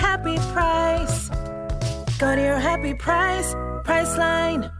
happy price. Go to your happy price, Priceline.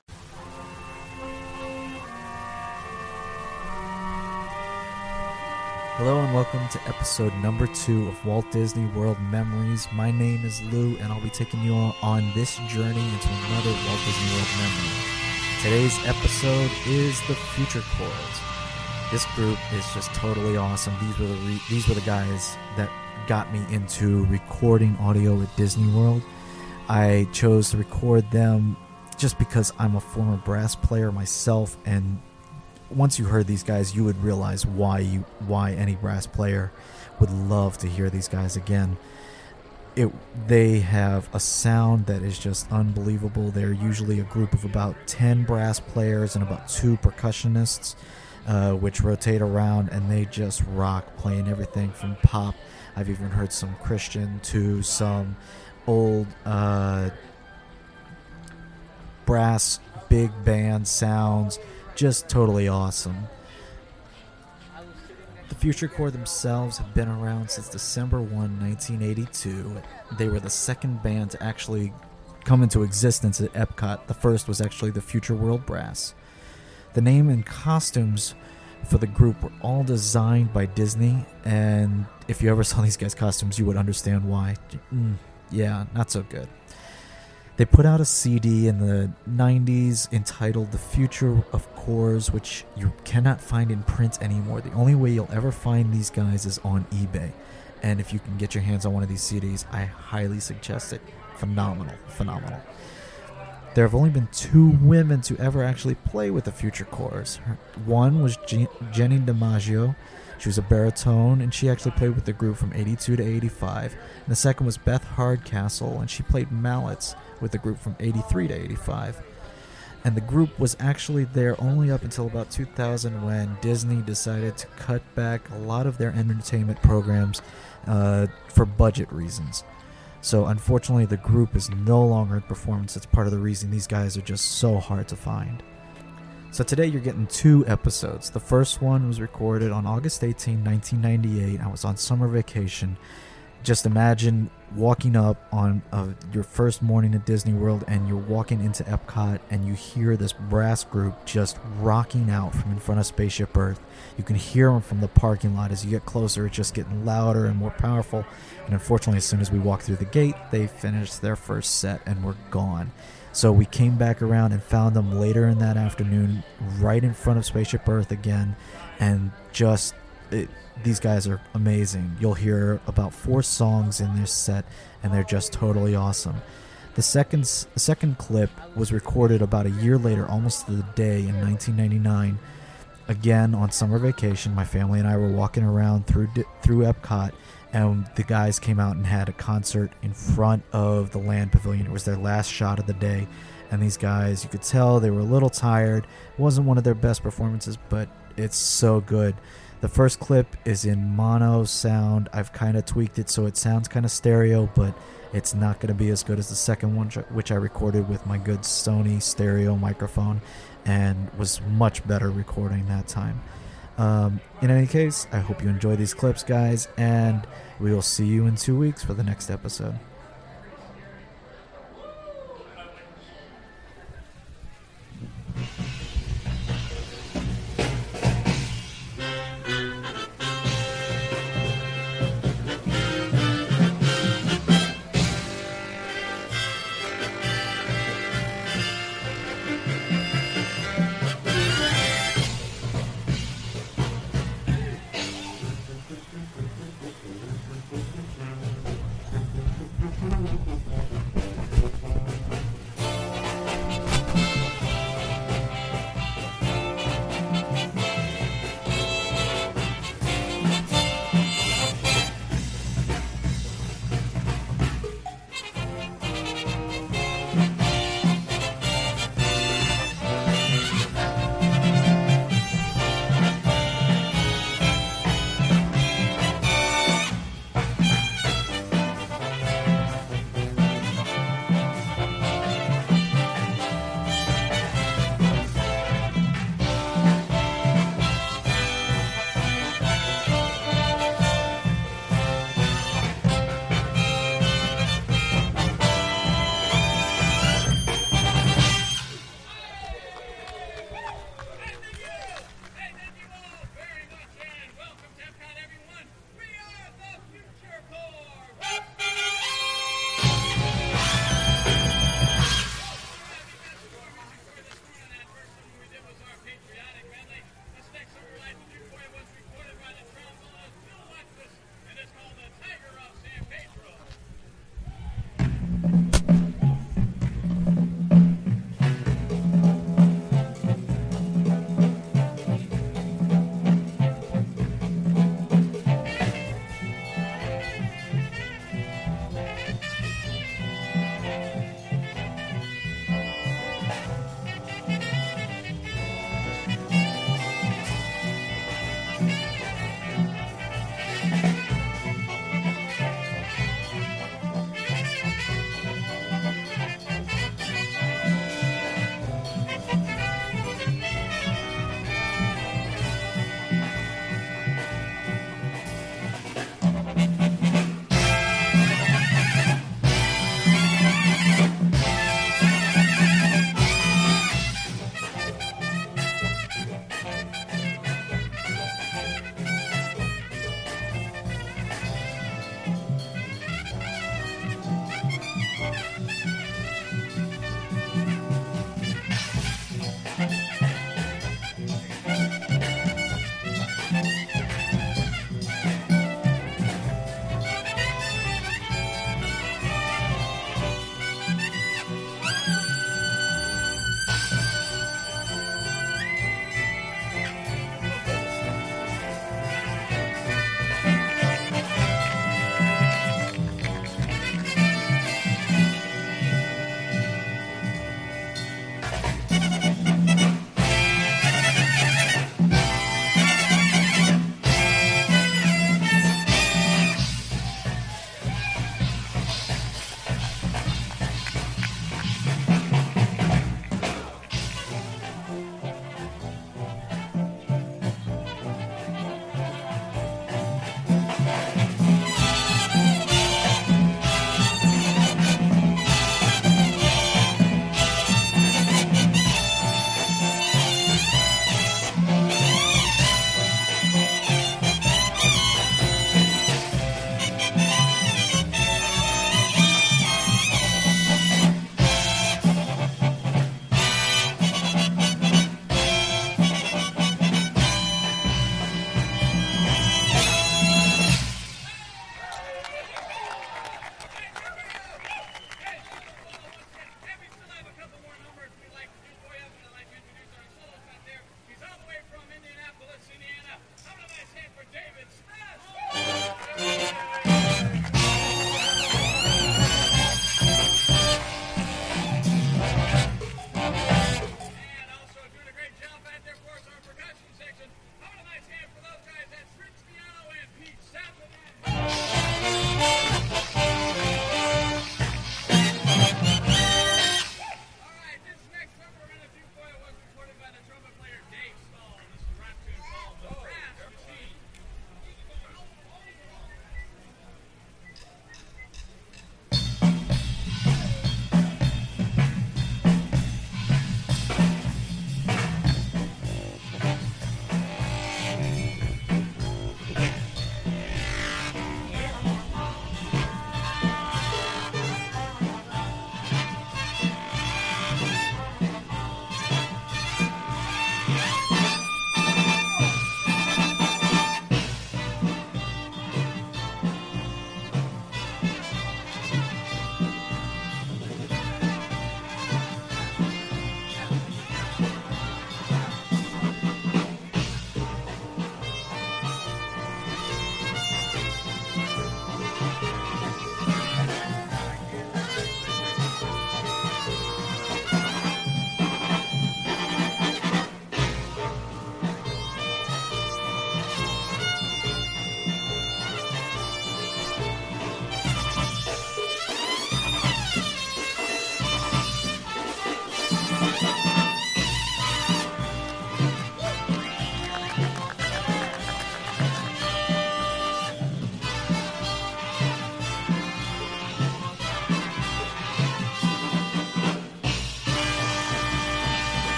Hello and welcome to episode number two of Walt Disney World Memories. My name is Lou and I'll be taking you on this journey into another Walt Disney World memory. Today's episode is the Future Corps. This group is just totally awesome. These were the re- these were the guys that got me into recording audio at Disney World. I chose to record them just because I'm a former brass player myself and once you heard these guys, you would realize why you why any brass player would love to hear these guys again. It they have a sound that is just unbelievable. They're usually a group of about ten brass players and about two percussionists, uh, which rotate around and they just rock, playing everything from pop. I've even heard some Christian to some old uh, brass big band sounds just totally awesome. The Future Corps themselves have been around since December 1, 1982. They were the second band to actually come into existence at Epcot. The first was actually the Future World Brass. The name and costumes for the group were all designed by Disney, and if you ever saw these guys' costumes, you would understand why. Mm, yeah, not so good. They put out a CD in the 90s entitled The Future of Corps, which you cannot find in print anymore. The only way you'll ever find these guys is on eBay. And if you can get your hands on one of these CDs, I highly suggest it. Phenomenal, phenomenal. There have only been two women to ever actually play with the Future Corps. One was G- Jenny DiMaggio. She was a baritone, and she actually played with the group from 82 to 85. And the second was Beth Hardcastle, and she played mallets with the group from 83 to 85. And the group was actually there only up until about 2000 when Disney decided to cut back a lot of their entertainment programs uh, for budget reasons. So, unfortunately, the group is no longer in performance. That's part of the reason these guys are just so hard to find. So, today you're getting two episodes. The first one was recorded on August 18, 1998. I was on summer vacation just imagine walking up on uh, your first morning at Disney World and you're walking into Epcot and you hear this brass group just rocking out from in front of Spaceship Earth. You can hear them from the parking lot as you get closer, it's just getting louder and more powerful. And unfortunately, as soon as we walked through the gate, they finished their first set and were gone. So we came back around and found them later in that afternoon, right in front of Spaceship Earth again, and just it, these guys are amazing. You'll hear about four songs in this set, and they're just totally awesome. The second second clip was recorded about a year later, almost to the day in 1999. Again on summer vacation, my family and I were walking around through through Epcot, and the guys came out and had a concert in front of the Land Pavilion. It was their last shot of the day, and these guys, you could tell they were a little tired. It wasn't one of their best performances, but it's so good The first clip is in mono sound. I've kind of tweaked it so it sounds kind of stereo, but it's not going to be as good as the second one, which I recorded with my good Sony stereo microphone and was much better recording that time. Um, in any case, I hope you enjoy these clips, guys, and we will see you in two weeks for the next episode.